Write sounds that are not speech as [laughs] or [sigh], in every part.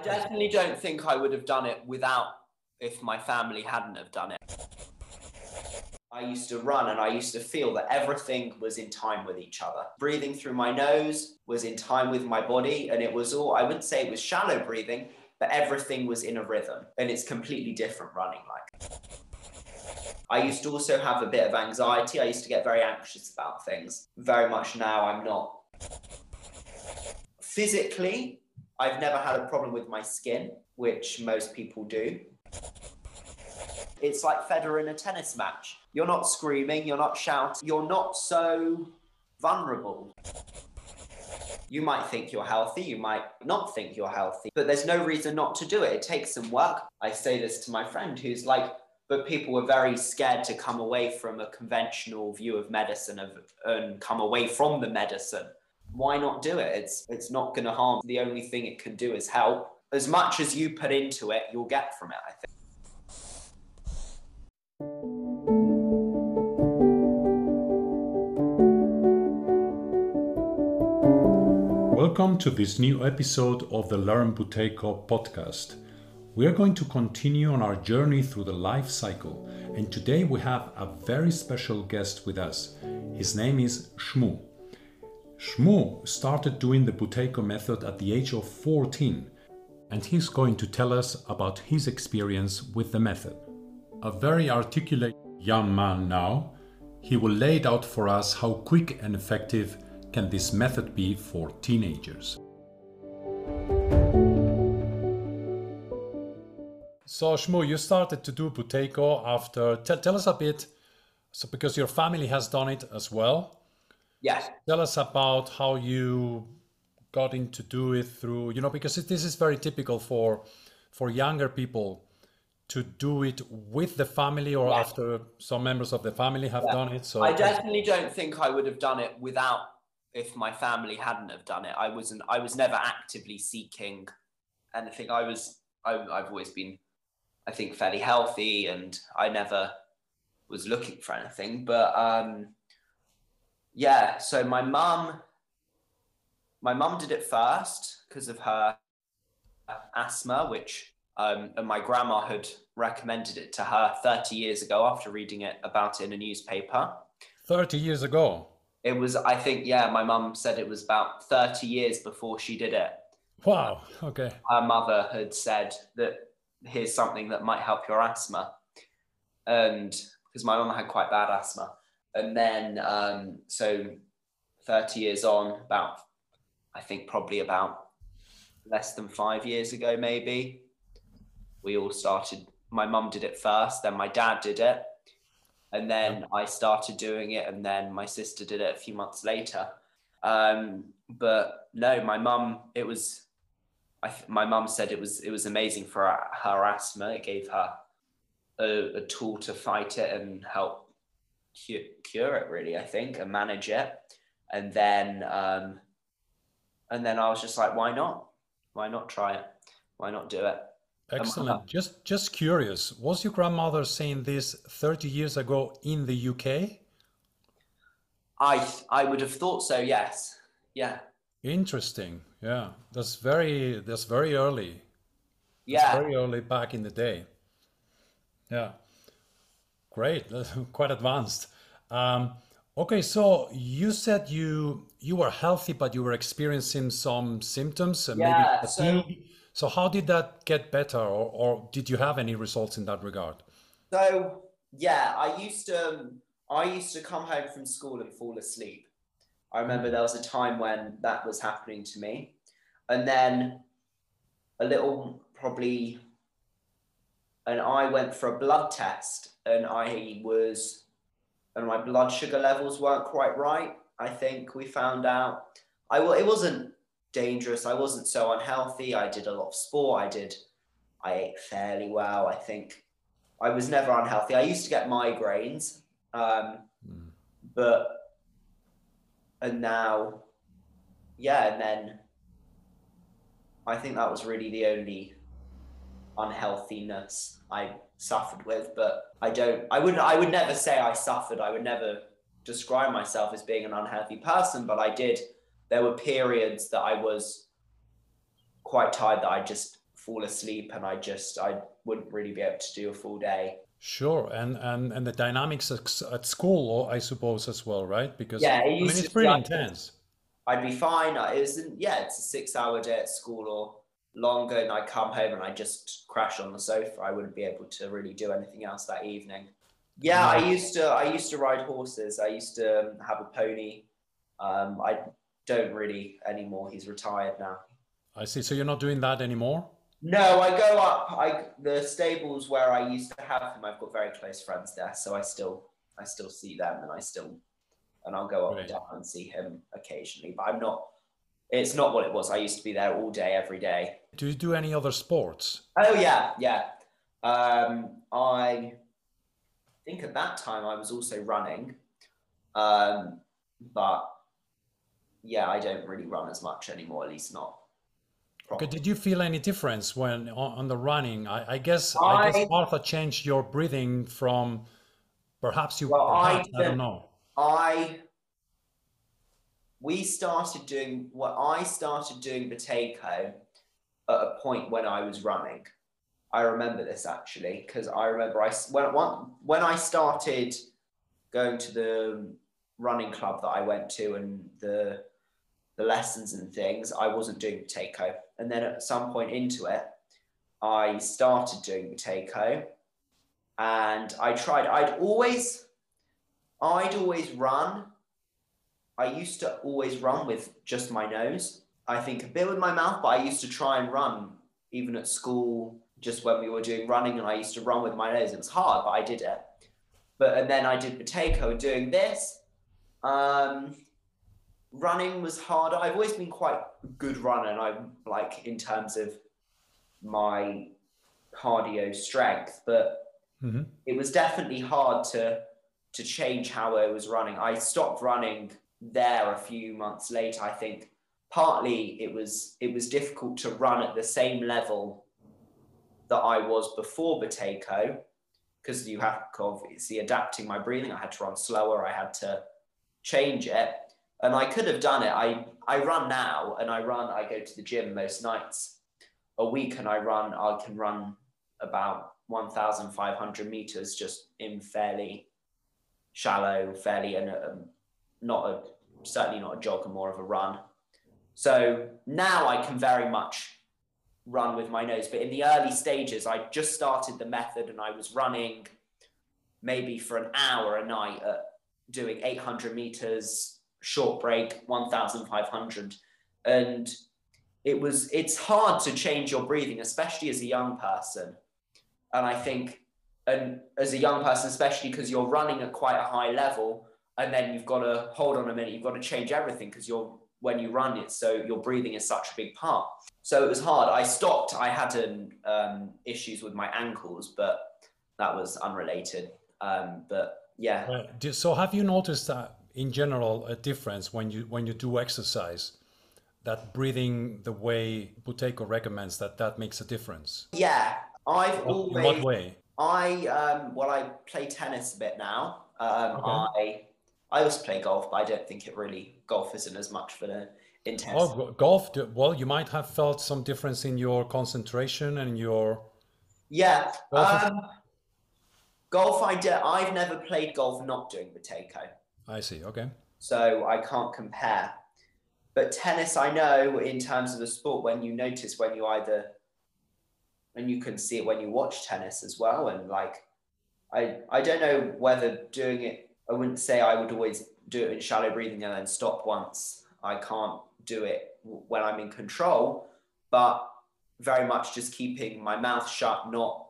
I definitely don't think I would have done it without if my family hadn't have done it. I used to run and I used to feel that everything was in time with each other. Breathing through my nose was in time with my body, and it was all, I wouldn't say it was shallow breathing, but everything was in a rhythm. And it's completely different running like. I used to also have a bit of anxiety. I used to get very anxious about things. Very much now, I'm not. Physically, I've never had a problem with my skin, which most people do. It's like Federer in a tennis match. You're not screaming, you're not shouting, you're not so vulnerable. You might think you're healthy, you might not think you're healthy, but there's no reason not to do it. It takes some work. I say this to my friend who's like, but people were very scared to come away from a conventional view of medicine of, and come away from the medicine. Why not do it? It's it's not going to harm. The only thing it can do is help. As much as you put into it, you'll get from it. I think. Welcome to this new episode of the Learn Buteyko podcast. We are going to continue on our journey through the life cycle, and today we have a very special guest with us. His name is Shmu. Shmu started doing the Buteyko method at the age of 14, and he's going to tell us about his experience with the method. A very articulate young man now, he will lay it out for us how quick and effective can this method be for teenagers. So Shmu, you started to do Buteyko after. Tell, tell us a bit. So because your family has done it as well. Yes. Tell us about how you got into do it through. You know, because this is very typical for for younger people to do it with the family or yeah. after some members of the family have yeah. done it. So I definitely don't think I would have done it without if my family hadn't have done it. I wasn't. I was never actively seeking anything. I was. I, I've always been I think fairly healthy, and I never was looking for anything. But um, yeah, so my mum, my mum did it first because of her asthma, which um, and my grandma had recommended it to her 30 years ago after reading it about it in a newspaper. 30 years ago. It was, I think, yeah, my mum said it was about 30 years before she did it. Wow. Okay. Her mother had said that here's something that might help your asthma. And because my mum had quite bad asthma. And then, um, so 30 years on, about, I think probably about less than five years ago, maybe, we all started. My mum did it first, then my dad did it. And then I started doing it, and then my sister did it a few months later. Um, but no, my mum, it was I, my mum said it was it was amazing for her, her asthma. It gave her a, a, tool to fight it and help cure, cure, it, really. I think, and manage it. And then, um, and then I was just like, why not? Why not try it? Why not do it? Excellent. just just curious, was your grandmother saying this 30 years ago in the UK? I I would have thought so. Yes. Yeah. Interesting. Yeah, that's very that's very early. Yeah, that's very early back in the day. Yeah, great. [laughs] Quite advanced. Um, okay, so you said you you were healthy, but you were experiencing some symptoms and yeah, maybe fatigue. So, so how did that get better, or, or did you have any results in that regard? So yeah, I used to I used to come home from school and fall asleep I remember there was a time when that was happening to me. And then a little, probably, and I went for a blood test and I was, and my blood sugar levels weren't quite right. I think we found out. I it wasn't dangerous. I wasn't so unhealthy. I did a lot of sport. I did, I ate fairly well. I think I was never unhealthy. I used to get migraines, um, mm. but and now, yeah, and then I think that was really the only unhealthiness I suffered with. But I don't, I wouldn't, I would never say I suffered. I would never describe myself as being an unhealthy person, but I did. There were periods that I was quite tired that I just fall asleep and I just I wouldn't really be able to do a full day. Sure, and and and the dynamics at, school, I suppose, as well, right? Because Yeah, it I mean, it's pretty intense. I'd be fine. I- It was yeah, it's a six-hour day at school or longer, and I come home and I just crash on the sofa. I wouldn't be able to really do anything else that evening. Yeah, I used to. I used to ride horses. I used to um, have a pony. Um, I don't really anymore. He's retired now. I see. So you're not doing that anymore? No, I go up. I the stables where I used to have him. I've got very close friends there, so I still I still see them, and I still and I'll go up Right. and down and see him occasionally. But I'm not. It's not what it was. I used to be there all day, every day. Do you do any other sports? Oh yeah, yeah. Um, I think at that time I was also running, um, but yeah, I don't really run as much anymore. At least not. Okay, did you feel any difference when on, on the running? I, I guess I guess Martha changed your breathing from perhaps you Well, I perhaps, I don't don't- know. I we started doing what I started doing Buteyko at a point when I was running. I remember this actually because I remember I when when I started going to the running club that I went to and the the lessons and things. I wasn't doing Buteyko, and then at some point into it, I started doing Buteyko, and I tried. I'd always I'd always run. I used to always run with just my nose. I think a bit with my mouth, but I used to try and run even at school, just when we were doing running, and I used to run with my nose. It was hard, but I did it. But and then I did Buteyko doing this. Um, running was harder. I've always been quite a good runner, and I'm like in terms of my cardio strength, but hmm it was definitely hard to to change how I was running. I stopped running there a few months later. I think partly it was it was difficult to run at the same level that I was before Buteyko because you have obviously adapting my breathing. I had to run slower. I had to change it, and I could have done it. I I run now, and I run. I go to the gym most nights a week, and I run. I can run about 1,500 meters just in fairly shallow, fairly, um, not a certainly not a jog, and more of a run. So now I can very much run with my nose, but in the early stages, I just started the method and I was running maybe for an hour a night at doing 800 meters, short break, 1,500. And it was, it's hard to change your breathing, especially as a young person. And I think, and as a young person, especially because you're running at quite a high level, and then you've got to hold on a minute, you've got to change everything because you're when you run it, so your breathing is such a big part. So it was hard. I stopped. I had an, um, issues with my ankles, but that was unrelated. Um, but yeah, Right. So have you noticed that in general a difference when you when you do exercise? That breathing the way Buteyko recommends that that makes a difference. yeah. I've always what way? I um well I play tennis a bit now. Um I I also play golf, but I don't think it really golf isn't as much for the intense. Oh, golf. Well, you might have felt some difference in your concentration and your. Yeah. Golf Um, golf I do, I've never played golf not doing the Buteyko. I see. Okay. So I can't compare. But tennis I know in terms of the sport when you notice when you either and you can see it when you watch tennis as well and like I I don't know whether doing it I wouldn't say I would always do it in shallow breathing and then stop once. I can't do it when I'm in control, but very much just keeping my mouth shut, not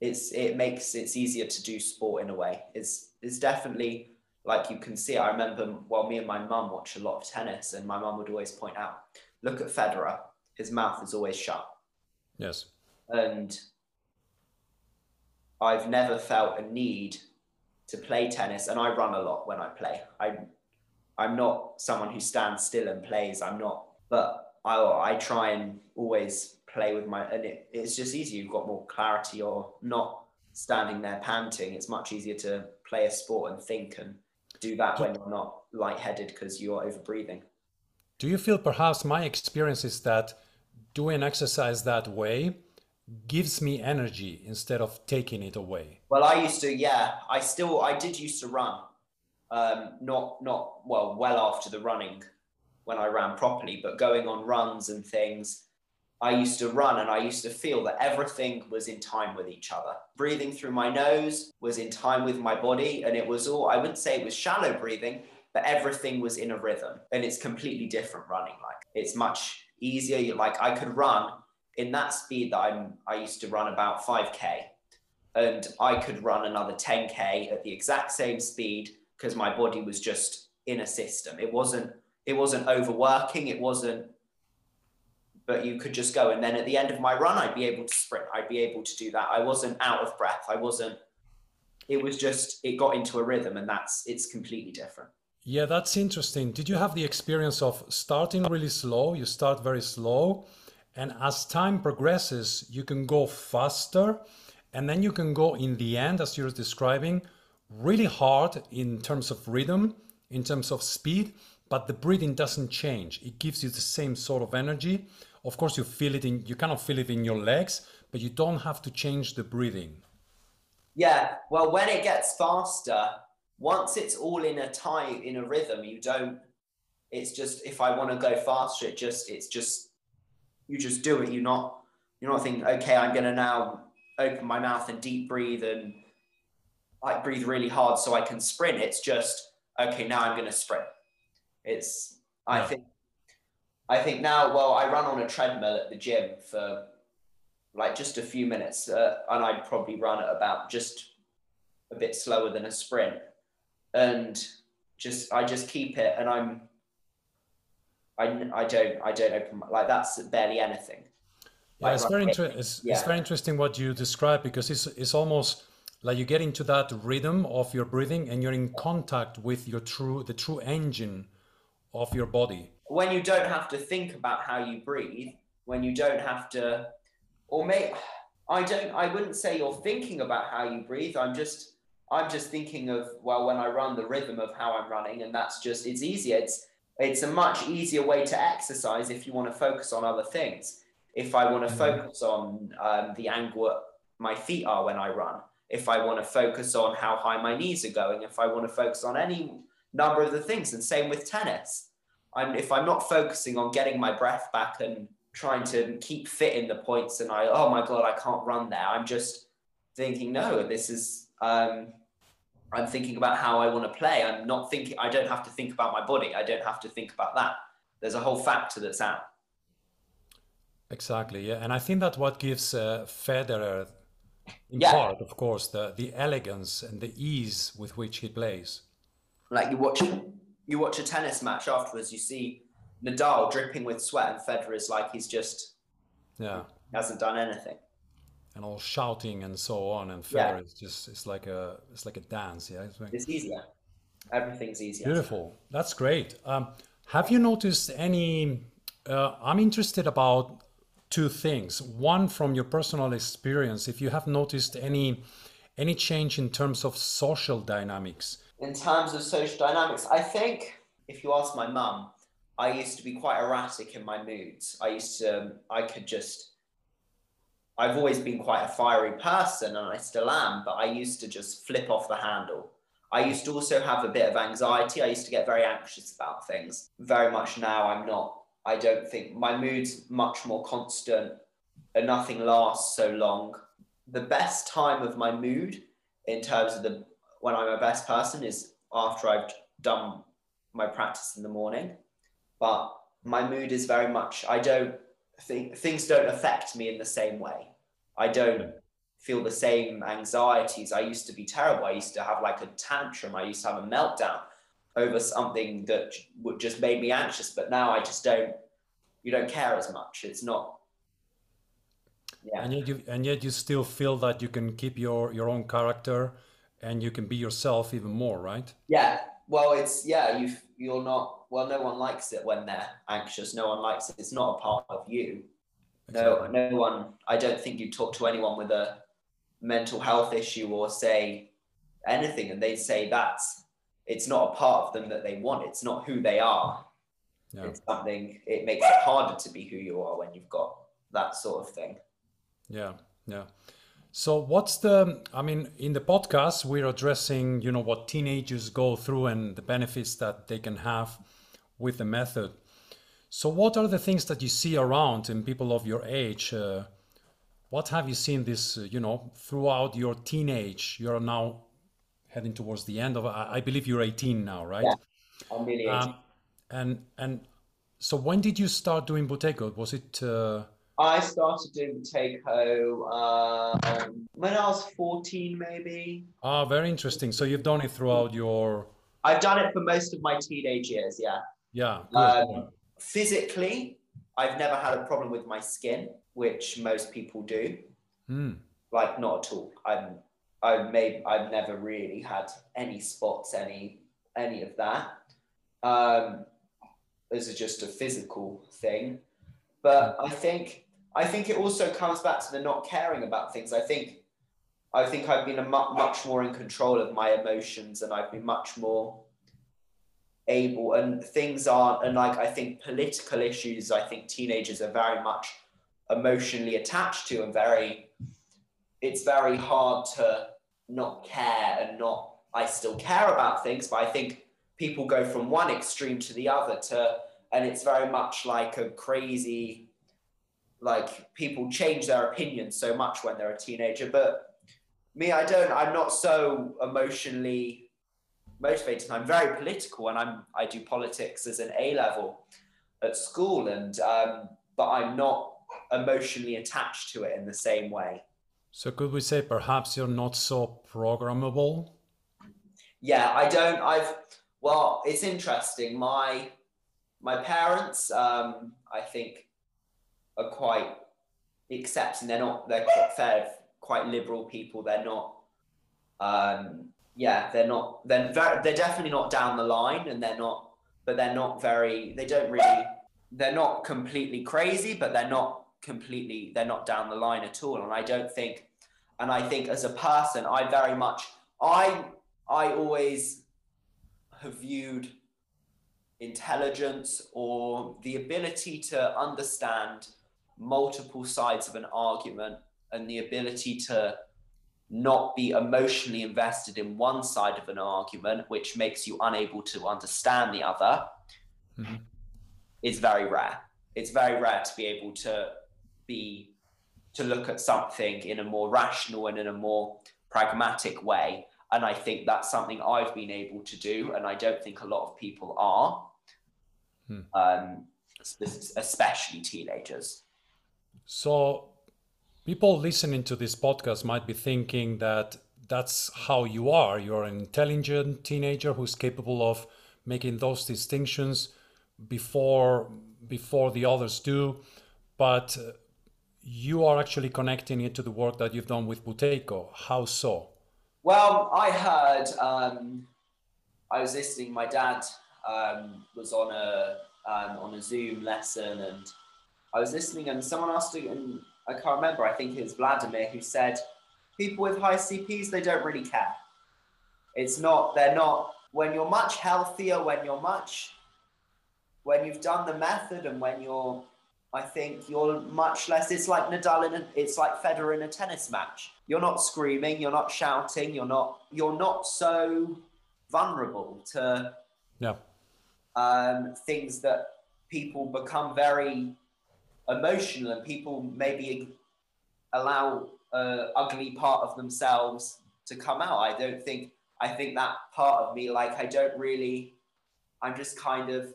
it's it makes it's easier to do sport in a way. It's it's definitely like you can see. I remember well, me and my mum watch a lot of tennis, and my mum would always point out, look at Federer, his mouth is always shut, Yes. and I've never felt a need to play tennis, and I run a lot when I play. I I'm not someone who stands still and plays. I'm not, but I I try and always play with my, and it, it's just easier. You've got more clarity, or not standing there panting. It's much easier to play a sport and think and do that when you're not lightheaded because you're over breathing. Do you feel perhaps my experience is that doing exercise that way gives me energy instead of taking it away. Well, I used to, yeah, I still, I did used to run, um, not, not, well, well after the running when I ran properly, but going on runs and things, I used to run and I used to feel that everything was in time with each other. Breathing through my nose was in time with my body, and it was all, I wouldn't say it was shallow breathing, but everything was in a rhythm. And it's completely different running. Like, it's much easier. Like, I could run in that speed that I'm, I used to run about 5K, and I could run another 10K at the exact same speed because my body was just in a system. It wasn't, it wasn't overworking. It wasn't but you could just go. And then at the end of my run, I'd be able to sprint. I'd be able to do that. I wasn't out of breath. I wasn't, it was just, it got into a rhythm and that's, it's completely different. Yeah, that's interesting. Did you have the experience of starting really slow? You start very slow. And as time progresses, you can go faster. And then you can go in the end, as you're describing, really hard in terms of rhythm, in terms of speed, but the breathing doesn't change. It gives you the same sort of energy of course, you feel it in, you cannot feel it in your legs, but you don't have to change the breathing. Yeah. Well, when it gets faster, once it's all in a tie, in a rhythm, you don't, it's just, if I want to go faster, it just, it's just, you just do it. You're not, you're not thinking, okay, I'm going to now open my mouth and deep breathe and like breathe really hard so I can sprint. It's just, okay, now I'm going to sprint. It's, I think I think now, well, I run on a treadmill at the gym for like just a few minutes, uh, and I'd probably run at about just a bit slower than a sprint, and just I just keep it, and I'm I, I don't I don't open my, like that's barely anything. Yeah, like, it's very inter- it's, yeah. it's very interesting what you describe because it's it's almost like you get into that rhythm of your breathing and you're in contact with your true the true engine of your body when you don't have to think about how you breathe, when you don't have to, or may, I don't, I wouldn't say you're thinking about how you breathe. I'm just, I'm just thinking of, well, when I run the rhythm of how I'm running, and that's just, it's easier. It's, it's a much easier way to exercise if you want to focus on other things. If I want to mm-hmm. focus on um, the angle my feet are when I run, if I want to focus on how high my knees are going, if I want to focus on any number of the things, and same with tennis. I'm if I'm not focusing on getting my breath back and trying to keep fit in the points and I oh my god I can't run there. I'm just thinking no this is um, I'm thinking about how I want to play. I'm not thinking I don't have to think about my body. I don't have to think about that. There's a whole factor that's out. Exactly yeah. And I think that what gives uh, Federer in yeah. part of course the the elegance and the ease with which he plays. Like you watch you watch a tennis match afterwards, you see Nadal dripping with sweat, and Federer is like he's just yeah. hasn't done anything, and all shouting and so on. And fair. Yeah. just it's like a it's like a dance. Yeah, it's, like, it's easier. Everything's easier. Beautiful. That's great. Um, have you noticed any? Uh, I'm interested about two things. One from your personal experience, if you have noticed any any change in terms of social dynamics in terms of social dynamics, I think if you ask my mum, I used to be quite erratic in my moods. I used to, I could just, I've always been quite a fiery person and I still am, but I used to just flip off the handle. I used to also have a bit of anxiety. I used to get very anxious about things. Very much now, I'm not, I don't think my mood's much more constant and nothing lasts so long. The best time of my mood in terms of the when I'm a best person is after I've done my practice in the morning. But my mood is very much, I don't things don't affect me in the same way. I don't hmm. feel the same anxieties. I used to be terrible. I used to have like a tantrum. I used to have a meltdown over something that would just made me anxious. But now I just don't, you don't care as much. It's not. Yeah. And yet you, and yet you still feel that you can keep your, your own character and you can be yourself even more, right? Yeah. Well, it's yeah. You you're not. Well, no one likes it when they're anxious. No one likes it. It's not a part of you. Exactly. No, no one. I don't think you talk to anyone with a mental health issue or say anything, and they say that's it's not a part of them that they want. It's not who they are. It's something. It makes it harder to be who you are when you've got that sort of thing. Yeah, yeah. So what's the I mean in the podcast we're addressing, you know, what teenagers go through and the benefits that they can have with the method. So what are the things that you see around in people of your age? Uh, what have you seen this, uh, you know, throughout your teenage? You're now heading towards the end of I, believe you're 18 now, right? Yeah. I'm really 18. Um, and and so when did you start doing Buteyko? Was it uh, I started doing Buteyko um, when I was 14, maybe. Ah, very interesting. So you've done it throughout your. I've done it for most of my teenage years, yeah. Yeah. Um, physically, I've never had a problem with my skin, which most people do. Mm. Like not at all. I'm. I've made. I've never really had any spots, any any of that. Um, this is just a physical thing, but I think I think it also comes back to the not caring about things. I think I think I've been mu- much more in control of my emotions and I've been much more able and things aren't and like I think political issues I think teenagers are very much emotionally attached to and very it's very hard to not care and not I still care about things but I think people go from one extreme to the other to and it's very much like a crazy like people change their opinions so much when they're a teenager. But me i don't i'm not so emotionally motivated. I'm very political and i'm i do politics as an a level at school and um, but i'm not emotionally attached to it in the same way. So could we say perhaps you're not so programmable? Yeah i don't i've well it's interesting. My my parents um, i think are quite accepting. They're not. They're quite fair, quite liberal people. They're not. Um, yeah, they're not. They're very, They're definitely not down the line, and they're not. But they're not very. They don't really. They're not completely crazy, but they're not completely. They're not down the line at all. And I don't think. And I think as a person, I very much. I I always have viewed intelligence or the ability to understand multiple sides of an argument and the ability to not be emotionally invested in one side of an argument, which makes you unable to understand the other, mm-hmm. is very rare. It's very rare to be able to be to look at something in a more rational and in a more pragmatic way. And I think that's something I've been able to do, and I don't think a lot of people are, hmm. um, especially teenagers. So, people listening to this podcast might be thinking that that's how you are. You're an intelligent teenager who's capable of making those distinctions before before the others do, but you are actually connecting it to the work that you've done with Buteyko. How so? Well, I heard um, I was listening. My dad um, was on a um, on a Zoom lesson and I was listening and someone asked, and I can't remember, I think it was Vladimir who said, people with high CPs, they don't really care. It's not, they're not, when you're much healthier, when you're much, when you've done the method and when you're, I think you're much less, it's like Nadal in a, it's like Federer in a tennis match. You're not screaming, you're not shouting, you're not, you're not so vulnerable to yeah. um, things that people become very emotional and people maybe allow a ugly part of themselves to come out. I don't think, I think that part of me, like, I don't really, I'm just kind of,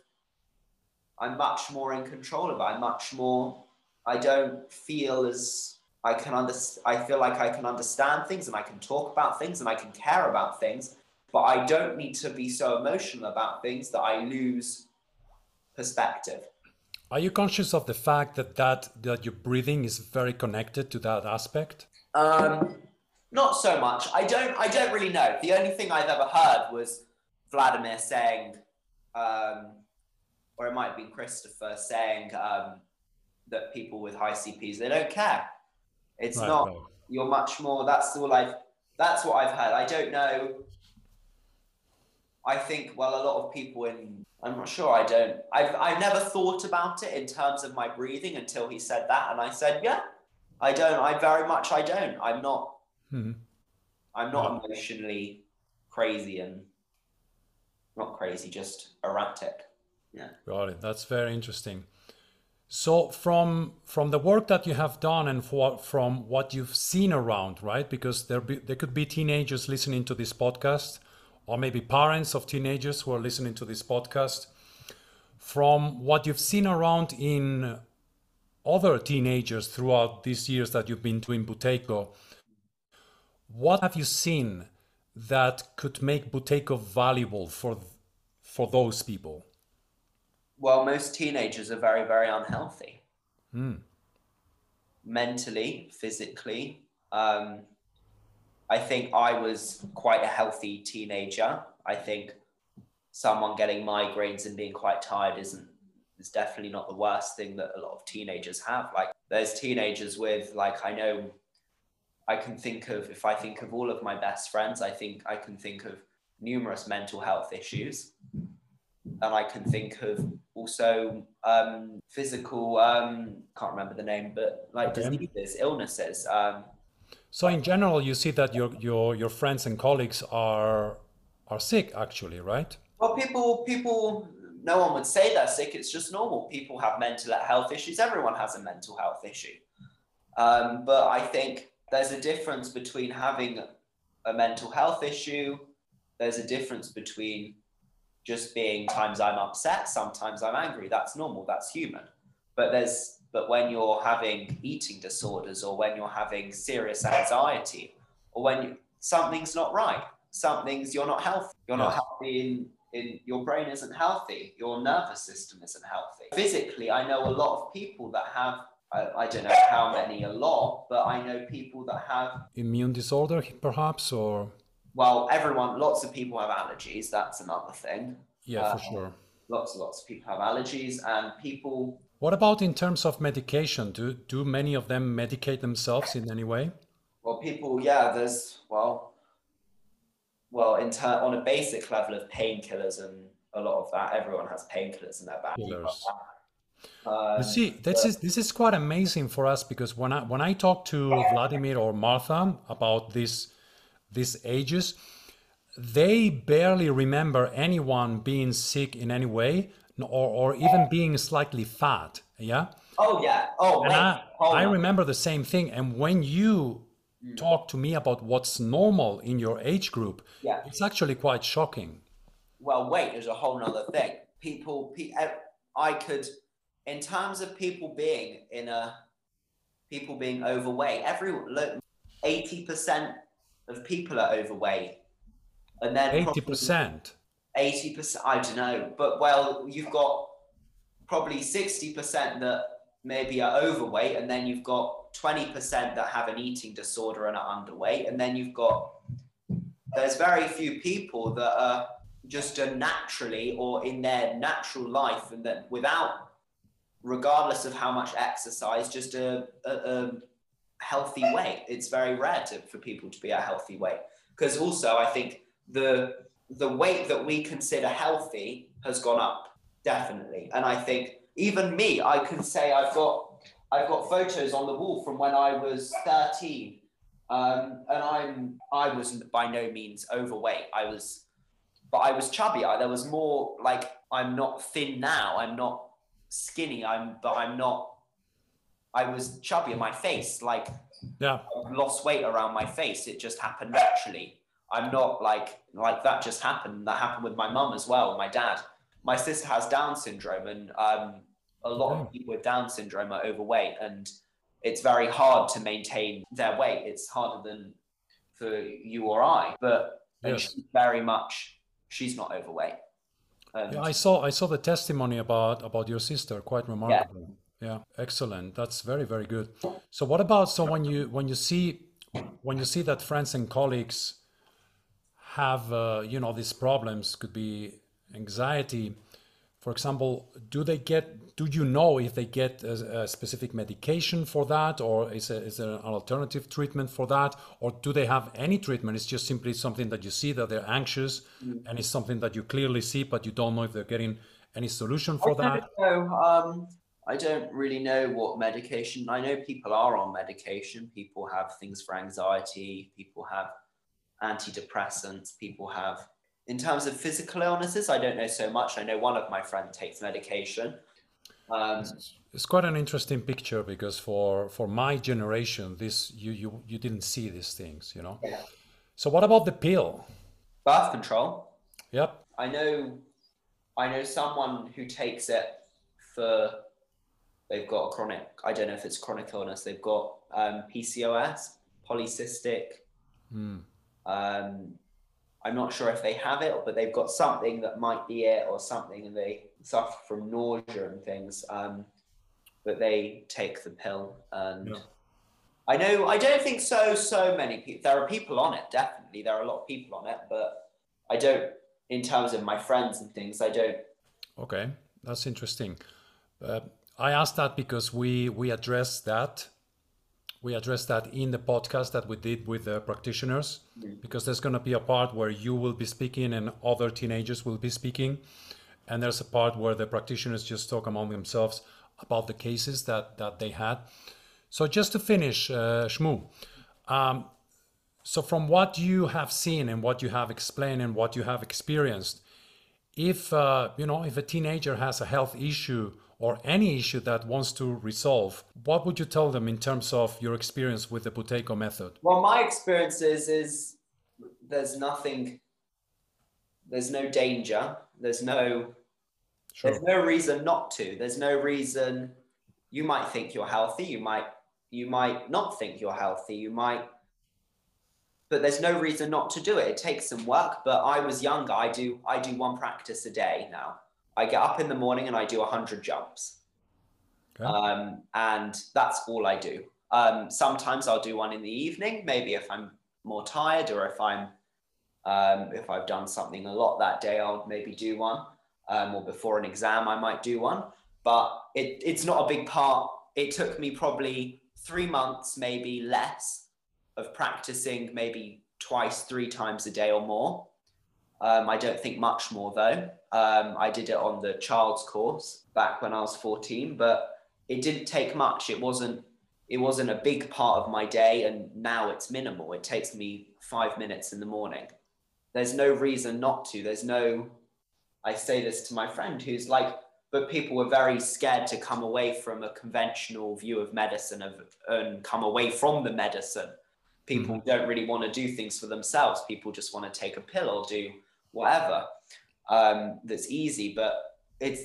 I'm much more in control of it. I'm much more, I don't feel as, I can understand, I feel like I can understand things and I can talk about things and I can care about things, but I don't need to be so emotional about things that I lose perspective. Are you conscious of the fact that that, that your breathing is very connected to that aspect? Um, not so much. I don't. I don't really know. The only thing I've ever heard was Vladimir saying, um, or it might have been Christopher saying um, that people with high CPs they don't care. It's right, not. Right. You're much more. That's all I've. That's what I've heard. I don't know. I think well, a lot of people in I'm not sure. I don't. I've I've never thought about it in terms of my breathing until he said that, and I said, yeah, I don't. I very much I don't. I'm not. Mhm. I'm not emotionally crazy and not crazy, just erratic. Yeah. Got it. That's very interesting. So from from the work that you have done and for, from what you've seen around, right? Because there be, there could be teenagers listening to this podcast, or maybe parents of teenagers who are listening to this podcast. From what you've seen around in other teenagers throughout these years that you've been doing Buteyko, what have you seen that could make Buteyko valuable for for those people? Well, most teenagers are very, very unhealthy. Hmm. mentally, physically. Um, I think I was quite a healthy teenager. I think someone getting migraines and being quite tired isn't is definitely not the worst thing that a lot of teenagers have. Like there's teenagers with like I know I can think of if I think of all of my best friends, I think I can think of numerous mental health issues. And I can think of also um, physical, um, can't remember the name, but like diseases, illnesses. Um, So in general, you see that your your your friends and colleagues are are sick actually, right? well, people, people, no one would say they're sick. It's just normal. People have mental health issues. Everyone has a mental health issue. Um, but I think there's a difference between having a mental health issue. There's a difference between just being times I'm upset, sometimes I'm angry. That's normal. That's human. But there's but when you're having eating disorders or when you're having serious anxiety or when you, something's not right, something's you're not healthy. You're not healthy in in your brain isn't healthy. Your nervous system isn't healthy. Physically, I know a lot of people that have I, I don't know how many a lot, but I know people that have Immune disorder, perhaps, or well, everyone, lots of people have allergies. That's another thing. yeah, for Uh, sure. Lots and lots of people have allergies, and people, What about in terms of medication? Do do many of them medicate themselves in any way? well, people, yeah, there's, well, well, in ter- on a basic level of painkillers and a lot of that, everyone has painkillers in their bag. Um, You see, this is this is quite amazing for us because when I when I talk to Vladimir or Martha about this these ages, they barely remember anyone being sick in any way, or or even being slightly fat. Yeah, oh yeah. Oh, and. I I remember the same thing. And when you Mm. talk to me about what's normal in your age group, Yeah. it's actually quite shocking. Well, wait, there's a whole nother thing. People, I could, in terms of people being in a, people being overweight, everyone, look, 80% of people are overweight. And then Eighty percent. 80%, I don't know, but well, you've got probably 60% that maybe are overweight, and then you've got 20% that have an eating disorder and are underweight, and then you've got, there's very few people that are just a naturally or in their natural life, and that without, regardless of how much exercise, just a, a, a healthy weight. It's very rare to, for people to be a healthy weight. Because also, I think the the weight that we consider healthy has gone up definitely. And i think even me i can say i've got i've got photos on the wall from when i was 13 um, and i'm i was by no means overweight. I was but i was chubby. I, there was more like i'm not thin now. I'm not skinny. I'm but i'm not i was chubby in my face. Like Yeah. Lost weight around my face. It just happened naturally. I'm not like like that just happened. That happened with my mum as well. My dad. My sister has Down syndrome, and um, a lot of people with Down syndrome are overweight, and it's very hard to maintain their weight. It's harder than for you or I. But Yes. she's very much. She's not overweight. And Yeah, I saw I saw the testimony about about your sister. Quite remarkable. Yeah. excellent. That's very very good. So what about so when you when you see when you see that friends and colleagues have uh, you know these problems could be anxiety, for example, do they get do you know if they get a, a, specific medication for that or is, a, is there an alternative treatment for that or do they have any treatment it's just simply something that you see that they're anxious mm. and it's something that you clearly see but you don't know if they're getting any solution for I that know. Um, i don't really know what medication i know people are on medication people have things for anxiety people have antidepressants people have in terms of physical illnesses i don't know so much i know one of my friends takes medication um, it's quite an interesting picture because for for my generation, this you you you didn't see these things, you know. Yeah. So what about the pill? Birth control. Yep. I know, I know someone who takes it for. They've got a chronic. I don't know if it's chronic illness. They've got um, PCOS, polycystic. Mm. Um, I'm not sure if they have it, but they've got something that might be it or something, and they suffer from nausea and things. Um, but they take the pill, and yeah. I know I don't think so. So many people. There are people on it. Definitely, there are a lot of people on it, but I don't. In terms of my friends and things, I don't. Okay, that's interesting. Uh, I asked that because we we address that we addressed that in the podcast that we did with the practitioners because there's going to be a part where you will be speaking and other teenagers will be speaking. And there's a part where the practitioners just talk among themselves about the cases that that they had. So just to finish uh, shmu um, so from what you have seen and what you have explained and what you have experienced if uh, you know if a teenager has a health issue or any issue that wants to resolve, what would you tell them in terms of your experience with the Buteyko method? Well, my experience is, is there's nothing, there's no danger, there's no, sure. there's no reason not to. There's no reason. You might think you're healthy. You might, you might not think you're healthy. You might, but there's no reason not to do it. It takes some work. But I was younger. I do, I do one practice a day now I get up in the morning and I do 100 jumps. Okay. Um, and that's all I do. Um, sometimes I'll do one in the evening, maybe if I'm more tired or if I'm um, if I've done something a lot that day, I'll maybe do one. Um, or before an exam, I might do one. But it, it's not a big part. It took me probably three months, maybe less, of practicing maybe twice, three times a day or more. Um, I don't think much more though. Um, I did it on the child's course back when I was 14, but it didn't take much. It wasn't it wasn't a big part of my day, and now it's minimal. It takes me five minutes in the morning. There's no reason not to. There's no. I say this to my friend who's like, but people were very scared to come away from a conventional view of medicine of, and come away from the medicine. People mm-hmm. don't really want to do things for themselves. People just want to take a pill or do whatever um, that's easy, but it's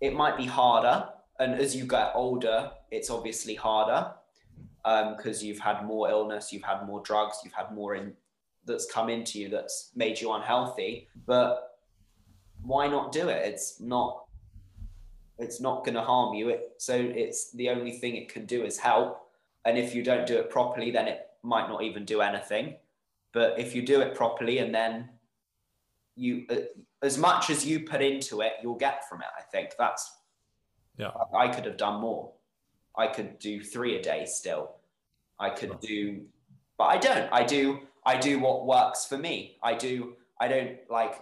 it might be harder. And as you get older, it's obviously harder because um, you've had more illness, you've had more drugs, you've had more in that's come into you that's made you unhealthy. But why not do it? It's not it's not going to harm you. It, so it's the only thing it can do is help. And if you don't do it properly, then it might not even do anything. But if you do it properly and then you uh, as much as you put into it you'll get from it i think. That's yeah. I could have done more. I could do three a day still. I could do but i don't. I do i do what works for me. I do i don't like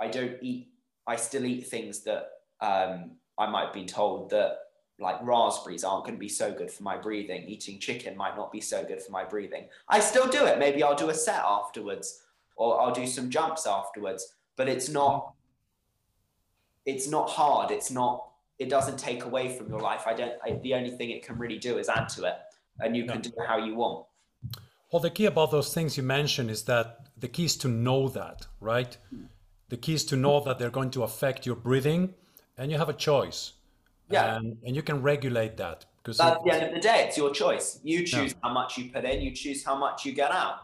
i don't eat i still eat things that um i might be told that like raspberries aren't going to be so good for my breathing. Eating chicken might not be so good for my breathing. I still do it. Maybe i'll do a set afterwards or I'll do some jumps afterwards. But it's not mm-hmm. it's not hard. It's not it doesn't take away from your life. I don't I, the only thing it can really do is add to it and you can do it how you want. Well, the key about those things you mentioned is that the key is to know that, right? Hmm. The key is to know that they're going to affect your breathing and you have a choice. Yeah. And, and you can regulate that. Because at the end of the day, it's your choice. You choose yeah. how much you put in, you choose how much you get out.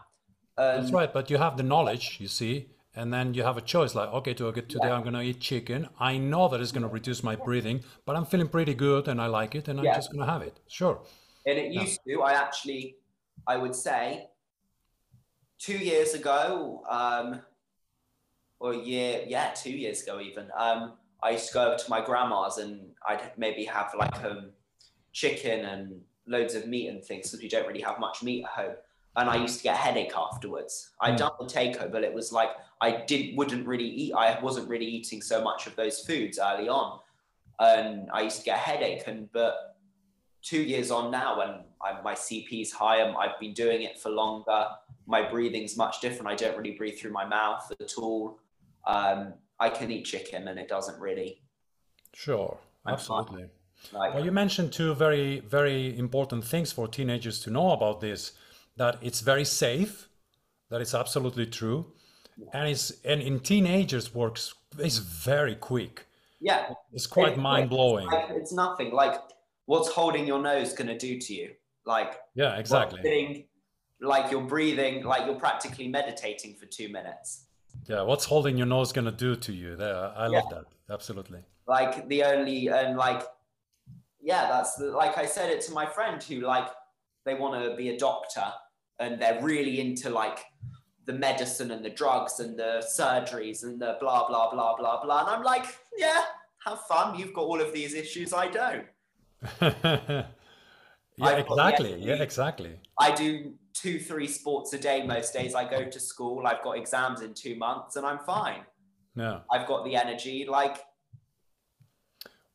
That's right, but you have the knowledge, you see, and then you have a choice like, okay, to today yeah. I'm going to eat chicken. I know that it's going to reduce my breathing, but I'm feeling pretty good and I like it, and I'm yeah. just going to have it. Sure. And it used yeah. to. I actually, I would say, two years ago, um, or a year, yeah, two years ago even. Um, I used to go over to my grandma's and I'd maybe have like um, chicken and loads of meat and things because we don't really have much meat at home. And I used to get a headache afterwards. I'd Mm. done the takeover, but it was like I didn't wouldn't really eat. I wasn't really eating so much of those foods early on, and I used to get a headache. And but two years on now, when I, my CP is higher, I've been doing it for longer. My breathing's much different. I don't really breathe through my mouth at all. Um, I can eat chicken, and it doesn't really Sure, I'm absolutely. like. Well, you mentioned two very, very important things for teenagers to know about this that it's very safe, that it's absolutely true, and it's and in teenagers works is very quick. yeah, It's quite It's mind blowing. like it's nothing. Like, what's holding your nose gonna do to you? Like, Yeah, exactly. like you're breathing, like you're practically meditating for two minutes. Yeah, what's holding your nose gonna do to you? There, I love that. Absolutely. Like the only and like, yeah, that's the, like I said it to my friend who like they want to be a doctor and they're really into like the medicine and the drugs and the surgeries and the blah blah blah blah blah. And I'm like, yeah, have fun. You've got all of these issues. I don't. [laughs] yeah, I've exactly. Yeah, exactly. I do two, three sports a day most days. I go to school. I've got exams in two months, and I'm fine. Yeah. I've got the energy. Like,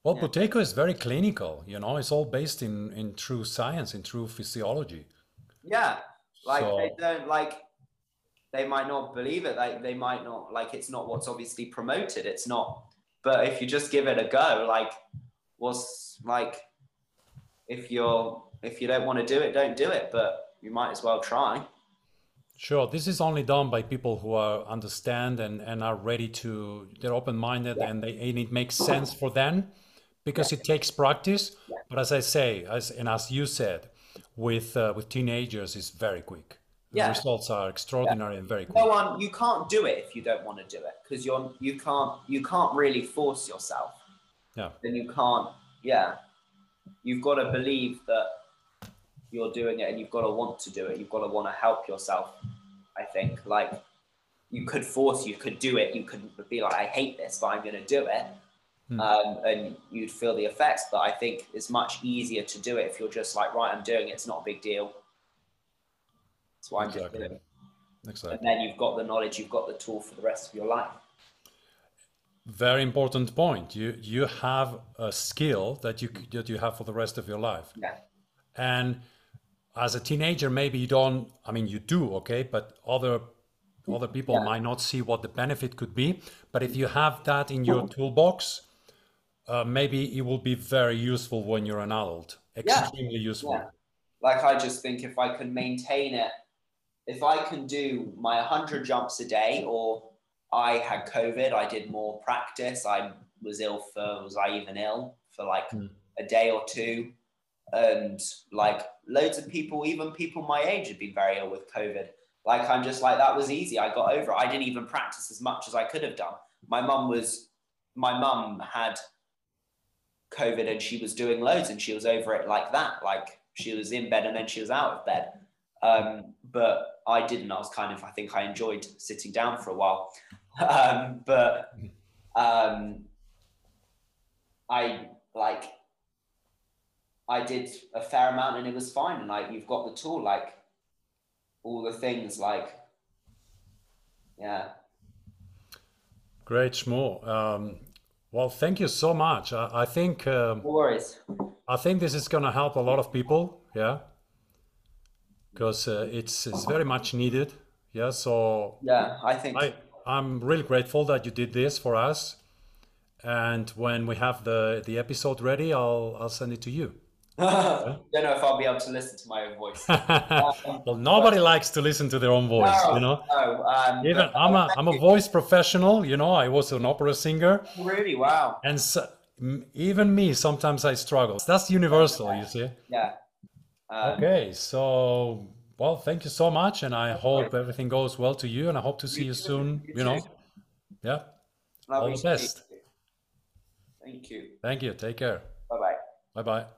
Well, Yeah. Buteyko is very clinical. You know, it's all based in in true science, in true physiology. yeah, like So- they don't like. They might not believe it. Like they might not like. It's not what's obviously promoted. It's not. But if you just give it a go, like, what's like, if you're if you don't want to do it, don't do it. But you might as well try. Sure, this is only done by people who are understand and, and are ready to they're open minded and they and it makes sense for them because it takes practice. But as I say, as and as you said, with uh, with teenagers, is very quick. The Yeah. results are extraordinary and very quick. no one you can't do it if you don't want to do it because you're you can't you can't really force yourself Yeah. then you can't yeah you've got to believe that you're doing it and you've got to want to do it you've got to want to help yourself i think like you could force you could do it you could be like i hate this but i'm going to do it Hmm. um, and you'd feel the effects but i think it's much easier to do it if you're just like right i'm doing it it's not a big deal that's why i'm just Exactly. doing it Exactly. and then you've got the knowledge you've got the tool for the rest of your life Very important point. You you have a skill that you that you have for the rest of your life. yeah And as a teenager, maybe you don't. I mean, you do, okay, but other other people Yeah. might not see what the benefit could be. But if you have that in your toolbox, uh, maybe it will be very useful when you're an adult. Extremely useful. Yeah. Like I just think if I can maintain it, if I can do my 100 jumps a day, or I had COVID, I did more practice. I was ill for, was I even ill for like Hmm. a day or two? And like loads of people, even people my age, had been very ill with COVID. Like I'm just like that was easy. I got over it. I didn't even practice as much as I could have done. My mum was, my mum had COVID and she was doing loads and she was over it like that. Like she was in bed and then she was out of bed. Um, but I didn't. I was kind of, I think I enjoyed sitting down for a while. [laughs] Um, but um, I like, I did a fair amount and it was fine. And like, you've got the tool, like all the things, like, yeah. Great, Shmu. Um, well, thank you so much. I, I think um, No worries. I think this is going to help a lot of people. Yeah, because uh, it's it's very much needed. Yeah, so Yeah, I think. I I'm really grateful that you did this for us. And when we have the the episode ready, I'll I'll send it to you. [laughs] don't know if I'll be able to listen to my own voice. Um, [laughs] well, nobody likes to listen to their own voice, No, you know. no, um, Even but- I'm a I'm a voice professional, you know. I was an opera singer, really wow. and so, even me sometimes I struggle. That's universal, you see. Yeah. Um, Okay, so well, thank you so much, and I hope everything goes well to you, and I hope to see you soon. You You know, yeah. lovely the best. you. Thank you. Thank you. Take care. Bye bye. Bye bye.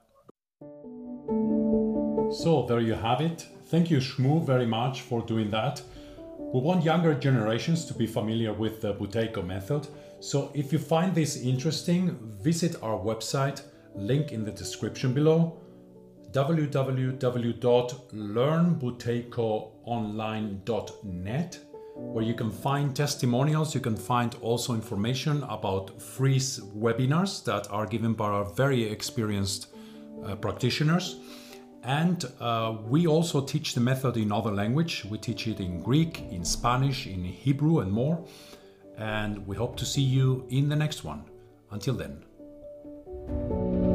So there you have it. Thank you, Shmu, very much for doing that. We want younger generations to be familiar with the Buteyko method, So if you find this interesting, visit our website, link in the description below www.learnbuteykoonline.net where you can find testimonials. You can find also information about free webinars that are given by our very experienced uh, practitioners. And uh, we also teach the method in other language. We teach it in Greek, in Spanish, in Hebrew, and more. And we hope to see you in the next one. Until then.